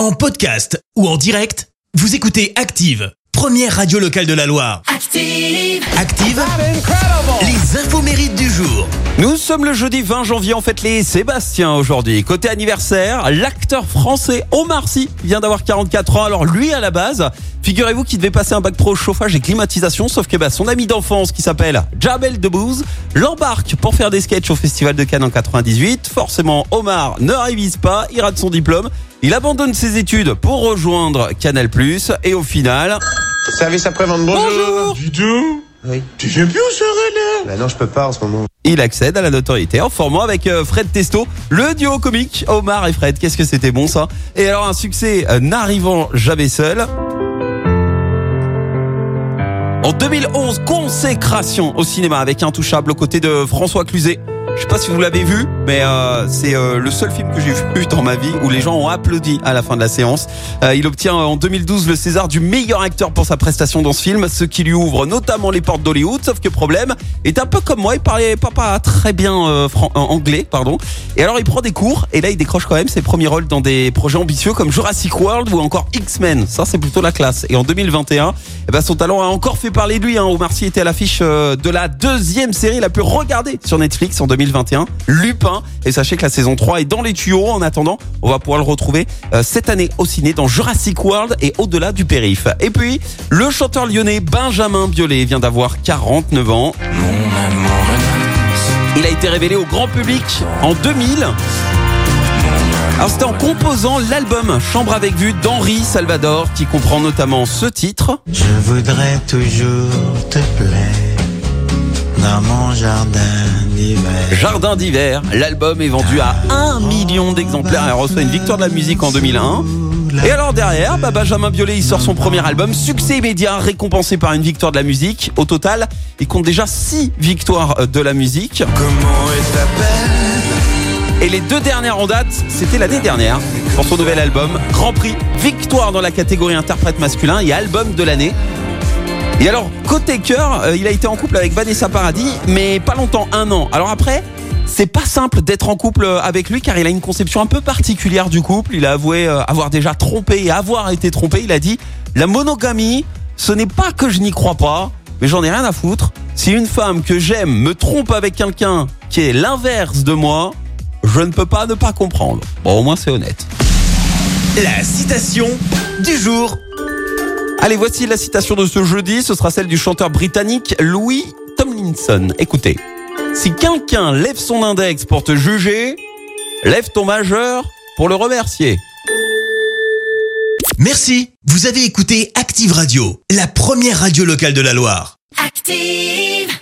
En podcast ou en direct, vous écoutez Active, première radio locale de la Loire. Active. Active, les infos mérites du jour. Nous sommes le jeudi 20 janvier, on fête les Sébastien aujourd'hui. Côté anniversaire, l'acteur français Omar Sy vient d'avoir 44 ans. Alors lui à la base, figurez-vous qu'il devait passer un bac pro chauffage et climatisation, sauf que bah, son ami d'enfance qui s'appelle Jabel Debbouze l'embarque pour faire des sketchs au Festival de Cannes en 98. Forcément, Omar ne révise pas, il rate son diplôme. Il abandonne ses études pour rejoindre Canal+, et au final... Service après-vente, bonjour. Bonjour Dis donc, Oui. tu viens plus au soirée là Bah non, je peux pas en ce moment. Il accède à la notoriété en formant avec euh, Fred Testo le duo comique Omar et Fred. Qu'est-ce que c'était bon ça? Et alors un succès euh, n'arrivant jamais seul. En 2011, consécration au cinéma avec Intouchable aux côtés de François Cluzet. Je sais pas si vous l'avez vu, mais euh, c'est euh, le seul film que j'ai vu dans ma vie où les gens ont applaudi à la fin de la séance. Euh, il obtient en 2012 le César du meilleur acteur pour sa prestation dans ce film, ce qui lui ouvre notamment les portes d'Hollywood. Sauf que problème, est un peu comme moi, il parlait pas, pas très bien euh, euh, anglais, pardon. Et alors il prend des cours et là il décroche quand même ses premiers rôles dans des projets ambitieux comme Jurassic World ou encore X-Men. Ça c'est plutôt la classe. Et en 2021, eh ben, son talent a encore fait parler de lui. Hein. Omar Sy était à l'affiche euh, de la deuxième série la plus regardée sur Netflix en 2021, Lupin. Et sachez que la saison 3 est dans les tuyaux. En attendant, on va pouvoir le retrouver euh, cette année au ciné dans Jurassic World et au-delà du périph. Et puis, le chanteur lyonnais Benjamin Biolay vient d'avoir 49 ans. Il a été révélé au grand public en 2000. Alors c'était en composant l'album Chambre avec vue d'Henri Salvador qui comprend notamment ce titre. Je voudrais toujours te plaire dans mon jardin d'hiver. Jardin d'hiver. L'album est vendu à 1 million d'exemplaires et reçoit une victoire de la musique en 2001. Et alors derrière, bah, Benjamin Biolay il sort son premier album, succès immédiat, récompensé par une victoire de la musique. Au total, il compte déjà 6 victoires euh, de la musique. Comment elle s'appelle Et les deux dernières en date, c'était l'année dernière pour son nouvel album, Grand Prix, victoire dans la catégorie interprète masculin et album de l'année. Et alors, côté cœur, euh, il a été en couple avec Vanessa Paradis, mais pas longtemps, un an. Alors après, c'est pas simple d'être en couple euh, avec lui car il a une conception un peu particulière du couple. Il a avoué euh, avoir déjà trompé et avoir été trompé. Il a dit, la monogamie, ce n'est pas que je n'y crois pas, mais j'en ai rien à foutre. Si une femme que j'aime me trompe avec quelqu'un qui est l'inverse de moi, je ne peux pas ne pas comprendre. Bon, au moins c'est honnête. La citation du jour. Allez, voici la citation de ce jeudi. Ce sera celle du chanteur britannique Louis Tomlinson. Écoutez. Si quelqu'un lève son index pour te juger, lève ton majeur pour le remercier. Merci, vous avez écouté Active Radio, la première radio locale de la Loire. Active.